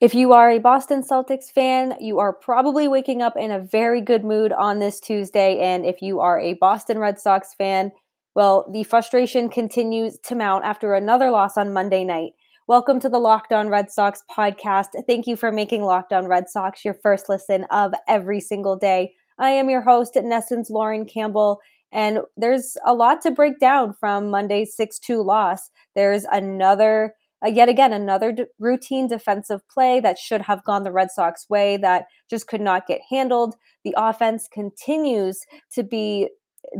If you are a Boston Celtics fan, you are probably waking up in a very good mood on this Tuesday. And if you are a Boston Red Sox fan, well, the frustration continues to mount after another loss on Monday night. Welcome to the Locked On Red Sox podcast. Thank you for making Locked On Red Sox your first listen of every single day. I am your host, in essence, Lauren Campbell. And there's a lot to break down from Monday's 6 2 loss. There's another uh, yet again another d- routine defensive play that should have gone the Red Sox way that just could not get handled. The offense continues to be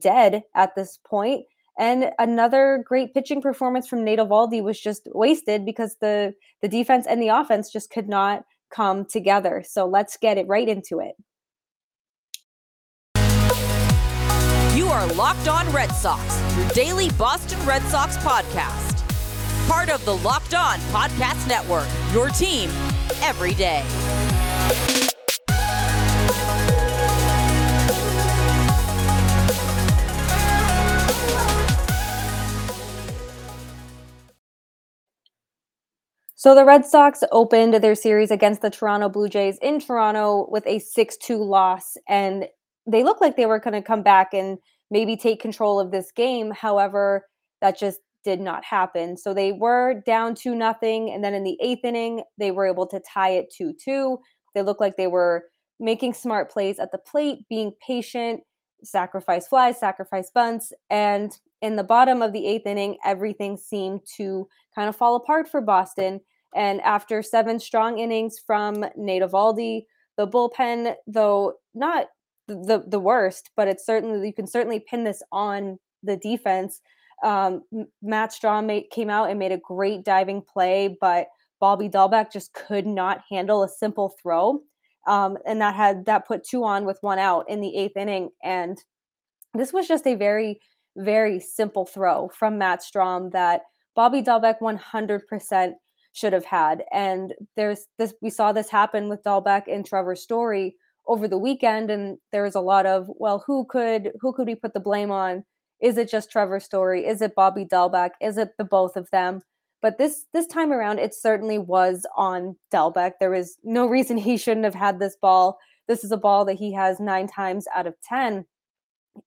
dead at this point. And another great pitching performance from Nate Eovaldi was just wasted because the the defense and the offense just could not come together. So let's get it right into it. You are Locked On Red Sox, your daily Boston Red Sox podcast part of the Locked On Podcast Network. Your team every day. So the Red Sox opened their series against the Toronto Blue Jays in Toronto with a 6-2 loss and they looked like they were going to come back and maybe take control of this game. However, that just did not happen. So they were down to nothing. And then in the eighth inning, they were able to tie it 2 2. They looked like they were making smart plays at the plate, being patient, sacrifice flies, sacrifice bunts. And in the bottom of the eighth inning, everything seemed to kind of fall apart for Boston. And after seven strong innings from Nate Eovaldi, the bullpen, though not the the worst, but it's certainly you can certainly pin this on the defense. Um, Matt Strahm made, came out and made a great diving play, but Bobby Dalbec just could not handle a simple throw. Um, and that had that put two on with one out in the eighth inning. And this was just a very, very simple throw from Matt Strahm that Bobby Dalbec 100% should have had. And there's this, we saw this happen with Dalbec and Trevor Story over the weekend. And there was a lot of, well, who could, who could we put the blame on? Is it just Trevor Story? Is it Bobby Dalbec? Is it the both of them? But this this time around, it certainly was on Dalbec. There was no reason he shouldn't have had this ball. This is a ball that he has nine times out of ten,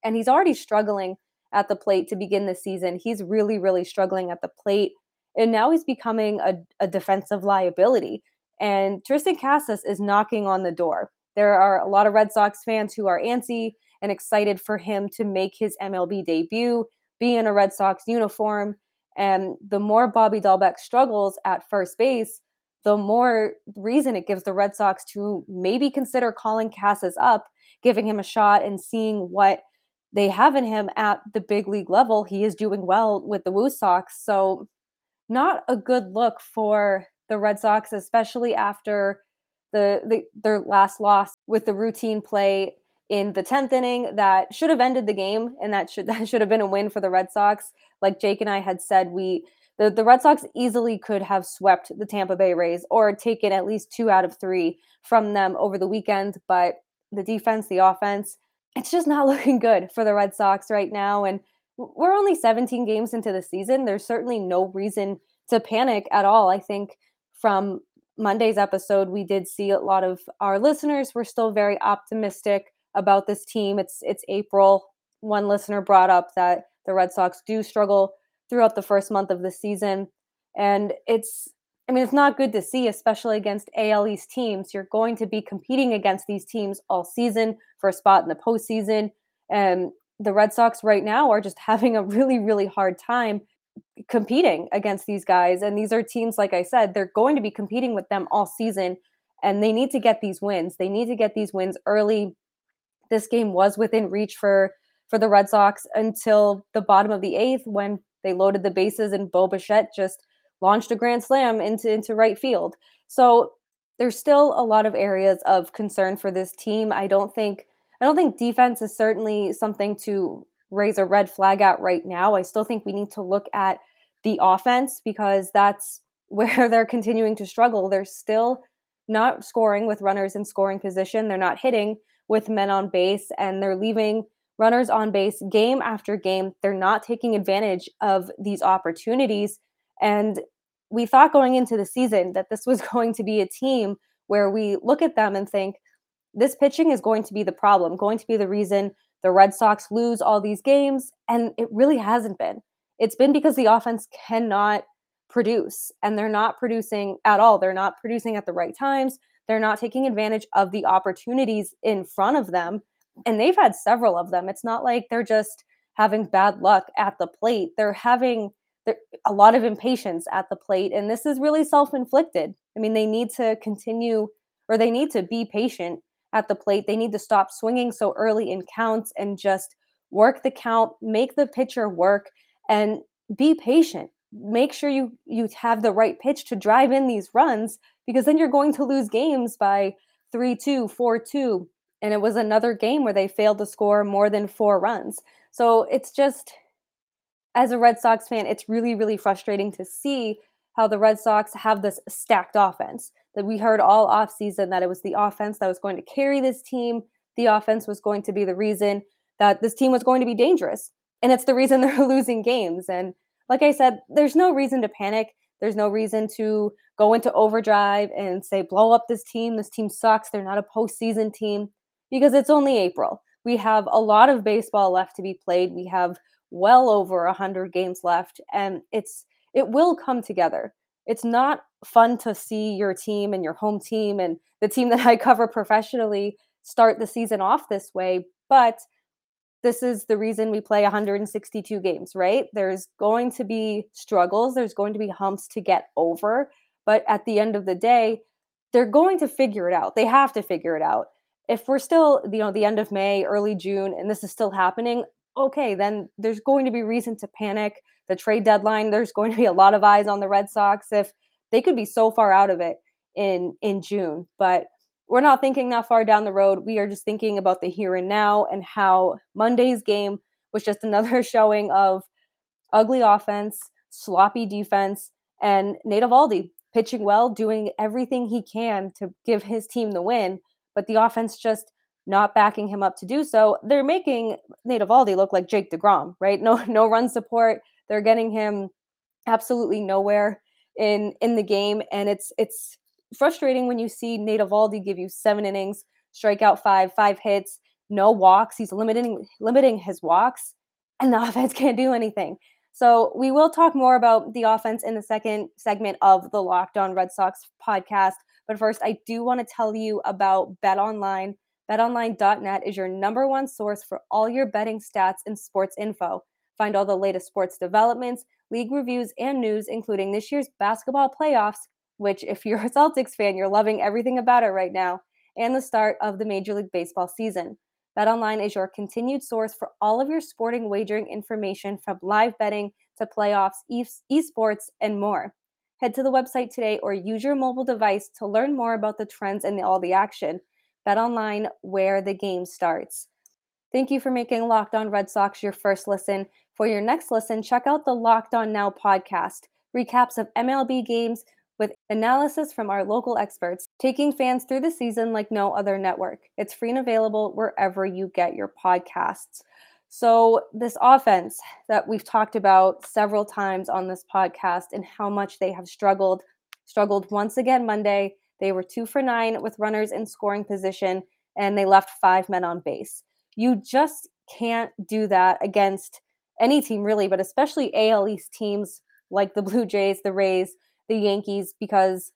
and he's already struggling at the plate to begin the season. He's really, really struggling at the plate, and now he's becoming a, a defensive liability. And Triston Casas is knocking on the door. There are a lot of Red Sox fans who are antsy and excited for him to make his MLB debut, be in a Red Sox uniform. And the more Bobby Dalbec struggles at first base, the more reason it gives the Red Sox to maybe consider calling Casas up, giving him a shot, and seeing what they have in him at the big league level. He is doing well with the Woo Sox. So, not a good look for the Red Sox, especially after the, the their last loss with the routine play in the 10th inning that should have ended the game and that should that should have been a win for the Red Sox. Like Jake and I had said, we the, the Red Sox easily could have swept the Tampa Bay Rays or taken at least two out of three from them over the weekend. But the defense, the offense, it's just not looking good for the Red Sox right now. And we're only 17 games into the season. There's certainly no reason to panic at all. I think from Monday's episode, we did see a lot of our listeners were still very optimistic about this team. It's it's April. One listener brought up that the Red Sox do struggle throughout the first month of the season, and it's I mean it's not good to see, especially against AL East teams. You're going to be competing against these teams all season for a spot in the postseason, and the Red Sox right now are just having a really really hard time competing against these guys. And these are teams, like I said, they're going to be competing with them all season, and they need to get these wins. They need to get these wins early this game was within reach for for the Red Sox until the bottom of the eighth when they loaded the bases and Bo Bichette just launched a grand slam into into right field. So there's still a lot of areas of concern for this team. I don't think I don't think defense is certainly something to raise a red flag at right now. I still think we need to look at the offense because that's where they're continuing to struggle. They're still not scoring with runners in scoring position. They're not hitting with men on base and they're leaving runners on base game after game. They're not taking advantage of these opportunities. And we thought going into the season that this was going to be a team where we look at them and think this pitching is going to be the problem, going to be the reason the Red Sox lose all these games. And it really hasn't been. It's been because the offense cannot produce and they're not producing at all. They're not producing at the right times. They're not taking advantage of the opportunities in front of them. And they've had several of them. It's not like they're just having bad luck at the plate. They're having a lot of impatience at the plate. And this is really self inflicted. I mean, they need to continue or they need to be patient at the plate. They need to stop swinging so early in counts and just work the count, make the pitcher work, and be patient. Make sure you you have the right pitch to drive in these runs because then you're going to lose games by 3-2, 4-2. And it was another game where they failed to score more than 4 runs. So it's just as a Red Sox fan, it's really really frustrating to see how the Red Sox have this stacked offense that we heard all offseason that it was the offense that was going to carry this team. The offense was going to be the reason that this team was going to be dangerous. And it's the reason they're losing games. And like I said, there's no reason to panic. There's no reason to go into overdrive and say, blow up this team. This team sucks. They're not a postseason team because it's only April. We have a lot of baseball left to be played. We have well over 100 games left and it's it will come together it's not fun to see your team and your home team and the team that I cover professionally start the season off this way. But this is the reason we play 162 games, right? There's going to be struggles, there's going to be humps to get over. But at the end of the day, they're going to figure it out. They have to figure it out. If we're still, you know, the end of May, early June, and this is still happening, okay, then there's going to be reason to panic the trade deadline, there's going to be a lot of eyes on the Red Sox if they could be so far out of it in in June. But we're not thinking that far down the road. We are just thinking about the here and now and how Monday's game was just another showing of ugly offense, sloppy defense, and Nate Eovaldi pitching well, doing everything he can to give his team the win, but the offense just not backing him up to do so. They're making Nate Eovaldi look like Jake DeGrom, right? No no run support, they're getting him absolutely nowhere in in the game, and it's it's frustrating when you see Nate Eovaldi give you seven innings, strike out five, five hits, no walks. He's limiting limiting his walks, and the offense can't do anything. So we will talk more about the offense in the second segment of the Locked On Red Sox podcast. But first, I do want to tell you about Bet Online. BetOnline.net is your number one source for all your betting stats and sports info. Find all the latest sports developments, league reviews, and news, including this year's basketball playoffs, which, if you're a Celtics fan, you're loving everything about it right now, and the start of the Major League Baseball season. BetOnline is your continued source for all of your sporting wagering information from live betting to playoffs, esports, and more. Head to the website today or use your mobile device to learn more about the trends and all the action. BetOnline, where the game starts. Thank you for making Locked On Red Sox your first listen. For your next listen, check out the Locked On Now podcast, recaps of MLB games with analysis from our local experts, taking fans through the season like no other network. It's free and available wherever you get your podcasts. So, this offense that we've talked about several times on this podcast and how much they have struggled, struggled once again Monday. They were two for nine with runners in scoring position and they left five men on base. You just can't do that against any team really, but especially AL East teams like the Blue Jays, the Rays, the Yankees, because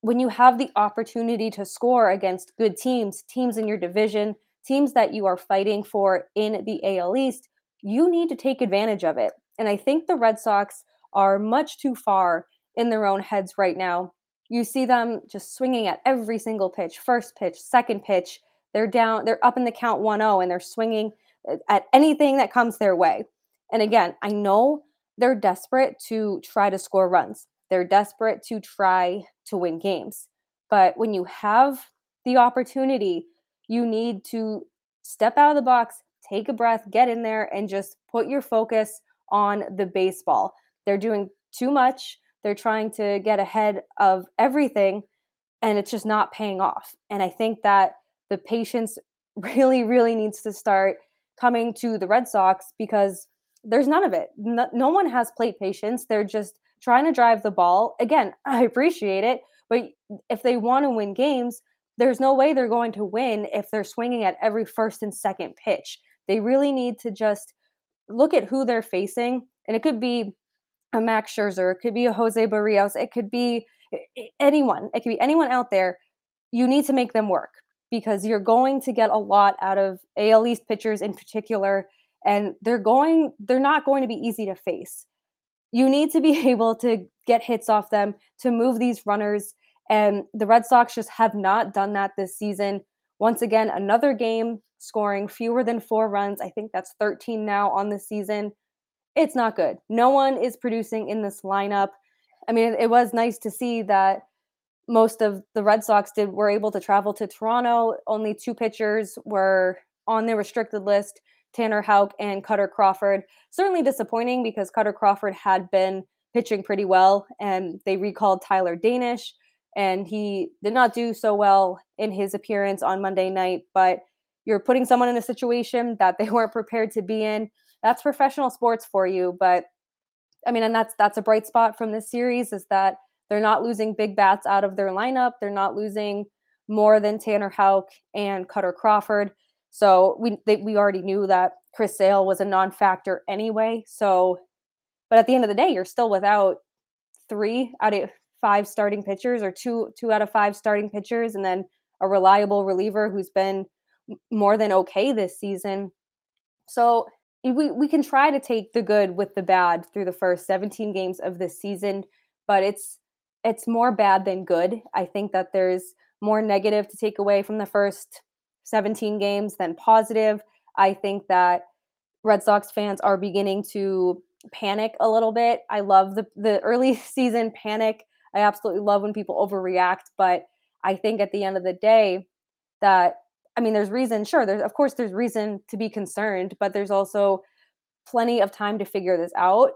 when you have the opportunity to score against good teams, teams in your division, teams that you are fighting for in the AL East, you need to take advantage of it. And I think the Red Sox are much too far in their own heads right now. You see them just swinging at every single pitch, first pitch, second pitch. They're down, they're up in the count 1 0 and they're swinging uh, at anything that comes their way. And again, I know they're desperate to try to score runs. They're desperate to try to win games. But when you have the opportunity, you need to step out of the box, take a breath, get in there, and just put your focus on the baseball. They're doing too much. They're trying to get ahead of everything, and it's just not paying off. And I think that the patience really, really needs to start coming to the Red Sox because there's none of it. No, no one has plate patience. They're just trying to drive the ball. Again, I appreciate it, but if they want to win games, there's no way they're going to win if they're swinging at every first and second pitch. They really need to just look at who they're facing, and it could be a Max Scherzer, it could be a Jose Berrios, it could be anyone, it could be anyone out there. You need to make them work because you're going to get a lot out of AL East pitchers in particular, and they're going, they're not going to be easy to face. You need to be able to get hits off them to move these runners, and the Red Sox just have not done that this season. Once again, another game scoring fewer than four runs. I think that's 13 now on the season. It's not good. No one is producing in this lineup. I mean, it was nice to see that most of the Red Sox did were able to travel to Toronto. Only two pitchers were on the restricted list, Tanner Houck and Kutter Crawford. Certainly disappointing because Kutter Crawford had been pitching pretty well and they recalled Tyler Danish and he did not do so well in his appearance on Monday night, but you're putting someone in a situation that they weren't prepared to be in. That's professional sports for you, but I mean, and that's that's a bright spot from this series is that they're not losing big bats out of their lineup. They're not losing more than Tanner Houck and Kutter Crawford. So we they, we already knew that Chris Sale was a non-factor anyway. So, but at the end of the day, you're still without three out of five starting pitchers, or two two out of five starting pitchers, and then a reliable reliever who's been more than okay this season. So we, we can try to take the good with the bad through the first 17 games of this season, but it's it's more bad than good. I think that there's more negative to take away from the first 17 games than positive. I think that Red Sox fans are beginning to panic a little bit. I love the the early season panic. I absolutely love when people overreact, but I think at the end of the day that I mean, there's reason, sure, there's of course there's reason to be concerned, but there's also plenty of time to figure this out.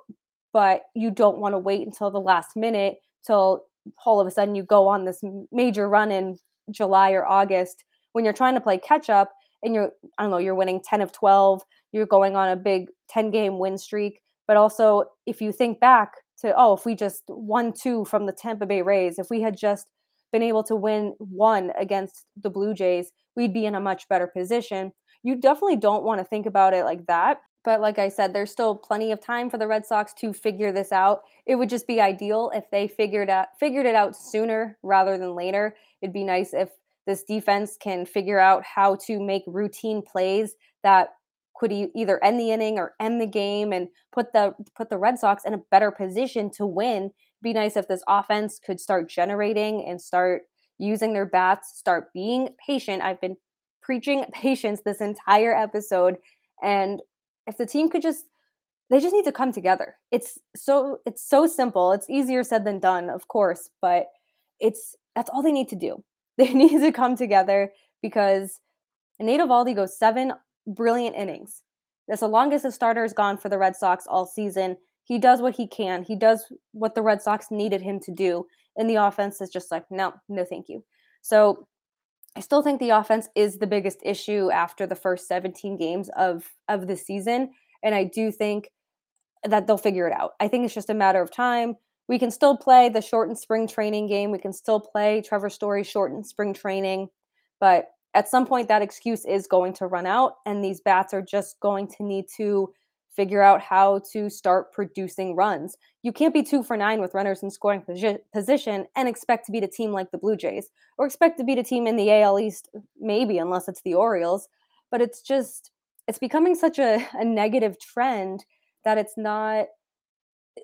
But you don't want to wait until the last minute till all of a sudden you go on this major run in July or August when you're trying to play catch up and you're I don't know, you're winning 10 of 12, you're going on a big 10 game win streak. But also if you think back to, oh, if we just won two from the Tampa Bay Rays, if we had just been able to win one against the Blue Jays, we'd be in a much better position. You definitely don't want to think about it like that. But like I said, there's still plenty of time for the Red Sox to figure this out. It would just be ideal if they figured out figured it out sooner rather than later. It'd be nice if this defense can figure out how to make routine plays that could either end the inning or end the game and put the put the Red Sox in a better position to win. be nice if this offense could start generating and start using their bats, start being patient. I've been preaching patience this entire episode and if the team could just they just need to come together. It's so it's so simple. It's easier said than done, of course, but it's that's all they need to do. They need to come together because Nate Eovaldi goes seven brilliant innings. That's the longest a starter has gone for the Red Sox all season. He does what he can. He does what the Red Sox needed him to do. And the offense is just like, no, no, thank you. So I still think the offense is the biggest issue after the first 17 games of of the season. And I do think that they'll figure it out. I think it's just a matter of time. We can still play the shortened spring training game. We can still play Trevor Story shortened spring training. But at some point, that excuse is going to run out, and these bats are just going to need to figure out how to start producing runs. You can't be two for nine with runners in scoring posi- position and expect to beat a team like the Blue Jays or expect to beat a team in the AL East, maybe, unless it's the Orioles. But it's just, it's becoming such a, a negative trend that it's not.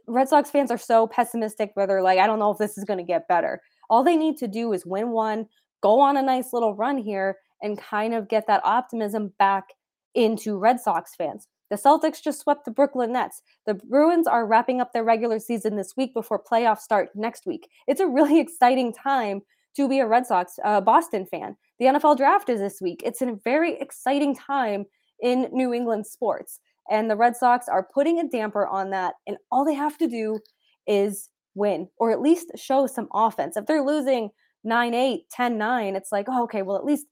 Red Sox fans are so pessimistic where they're like, I don't know if this is going to get better. All they need to do is win one, go on a nice little run here, and kind of get that optimism back into Red Sox fans. The Celtics just swept the Brooklyn Nets. The Bruins are wrapping up their regular season this week before playoffs start next week. It's a really exciting time to be a Red Sox uh, Boston fan. The NFL draft is this week. It's a very exciting time in New England sports. And the Red Sox are putting a damper on that. And all they have to do is win or at least show some offense. If they're losing 9 8, 10 9, it's like, oh, okay, well, at least.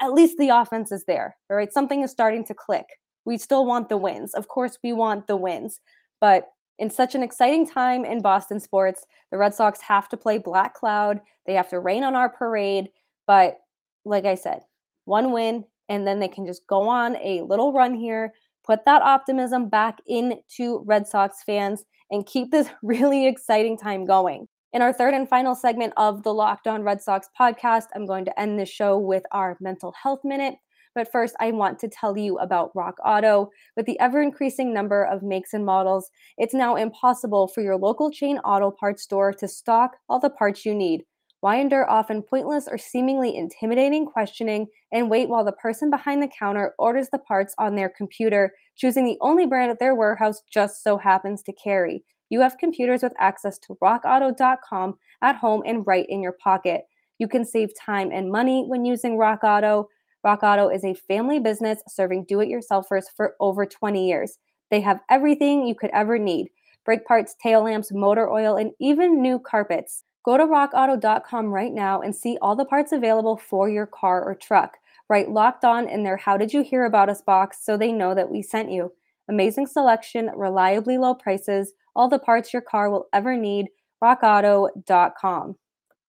At least the offense is there. All right. Something is starting to click. We still want the wins. Of course, we want the wins. But In such an exciting time in Boston sports, the Red Sox have to play Black Cloud. They have to rain on our parade. But like I said, one win, and then they can just go on a little run here, put that optimism back into Red Sox fans, and keep this really exciting time going. In our third and final segment of the Locked On Red Sox podcast, I'm going to end this show with our mental health minute. But first, I want to tell you about Rock Auto. With the ever increasing number of makes and models, it's now impossible for your local chain auto parts store to stock all the parts you need. Why endure often pointless or seemingly intimidating questioning and wait while the person behind the counter orders the parts on their computer, choosing the only brand that their warehouse just so happens to carry? You have computers with access to rockauto.com at home and right in your pocket. You can save time and money when using Rock Auto. Rock Auto is a family business serving do it yourselfers for over 20 years. They have everything you could ever need brake parts, tail lamps, motor oil, and even new carpets. Go to rockauto.com right now and see all the parts available for your car or truck. Write locked on in their How Did You Hear About Us box so they know that we sent you. Amazing selection, reliably low prices, all the parts your car will ever need. RockAuto.com.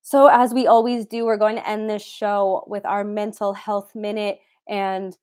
So, as we always do, we're going to end this show with our mental health minute. And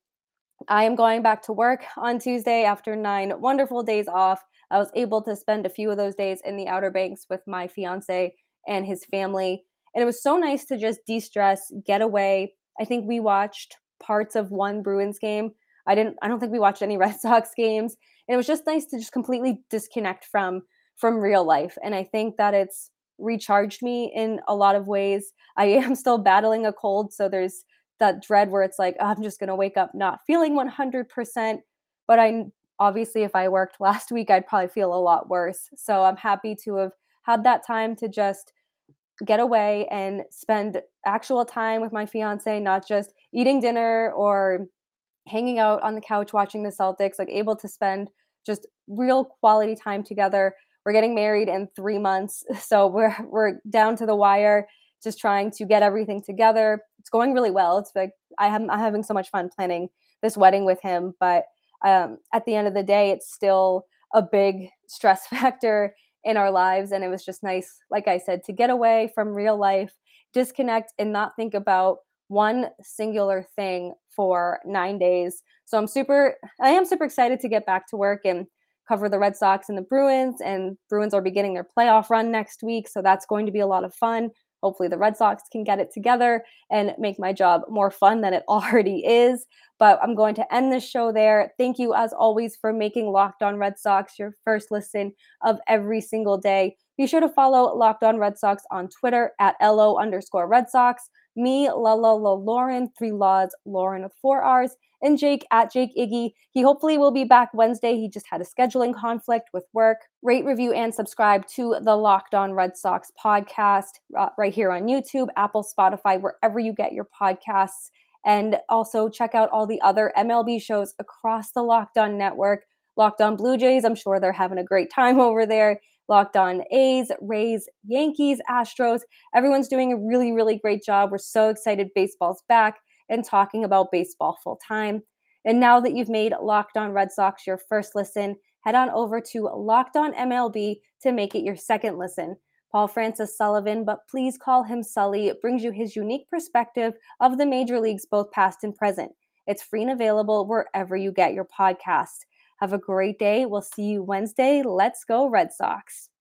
I am going back to work on Tuesday after nine wonderful days off. I was able to spend a few of those days in the Outer Banks with my fiance and his family. And it was so nice to just de stress, get away. I think we watched parts of one Bruins game. I didn't, I don't think we watched any Red Sox games. And it was just nice to just completely disconnect from from real life. And I think that it's recharged me in a lot of ways. I am still battling a cold, so there's that dread where it's like oh, I'm just going to wake up not feeling 100%, but I obviously if I worked last week I'd probably feel a lot worse. So I'm happy to have had that time to just get away and spend actual time with my fiance, not just eating dinner or hanging out on the couch watching the Celtics, like able to spend just real quality time together. We're getting married in 3 months, so we're we're down to the wire just trying to get everything together. It's going really well. It's like I am I'm having so much fun planning this wedding with him, but um, at the end of the day, it's still a big stress factor in our lives. And it was just nice, like I said, to get away from real life, disconnect, and not think about one singular thing for nine days. So I'm super, I am super excited to get back to work and cover the Red Sox and the Bruins. And Bruins are beginning their playoff run next week. So that's going to be a lot of fun. Hopefully, the Red Sox can get it together and make my job more fun than it already is. But I'm going to end this show there. Thank you, as always, for making Locked On Red Sox your first listen of every single day. Be sure to follow Locked On Red Sox on Twitter at LO underscore Red Sox me, Lala La La Lauren, three laws, Lauren with four R's, and Jake at Jake Iggy. He hopefully will be back Wednesday. He just had a scheduling conflict with work. Rate, review, and subscribe to the Locked On Red Sox podcast uh, right here on YouTube, Apple, Spotify, wherever you get your podcasts. And also check out all the other MLB shows across the Locked On network. Locked On Blue Jays, I'm sure they're having a great time over there. Locked On A's, Rays, Yankees, Astros. Everyone's doing a really, really great job. We're so excited baseball's back and talking about baseball full time. And now that you've made Locked On Red Sox your first listen, head on over to Locked On MLB to make it your second listen. Paul Francis Sullivan, but please call him Sully, brings you his unique perspective of the major leagues, both past and present. It's free and available wherever you get your podcast. Have a great day. We'll see you Wednesday. Let's go, Red Sox.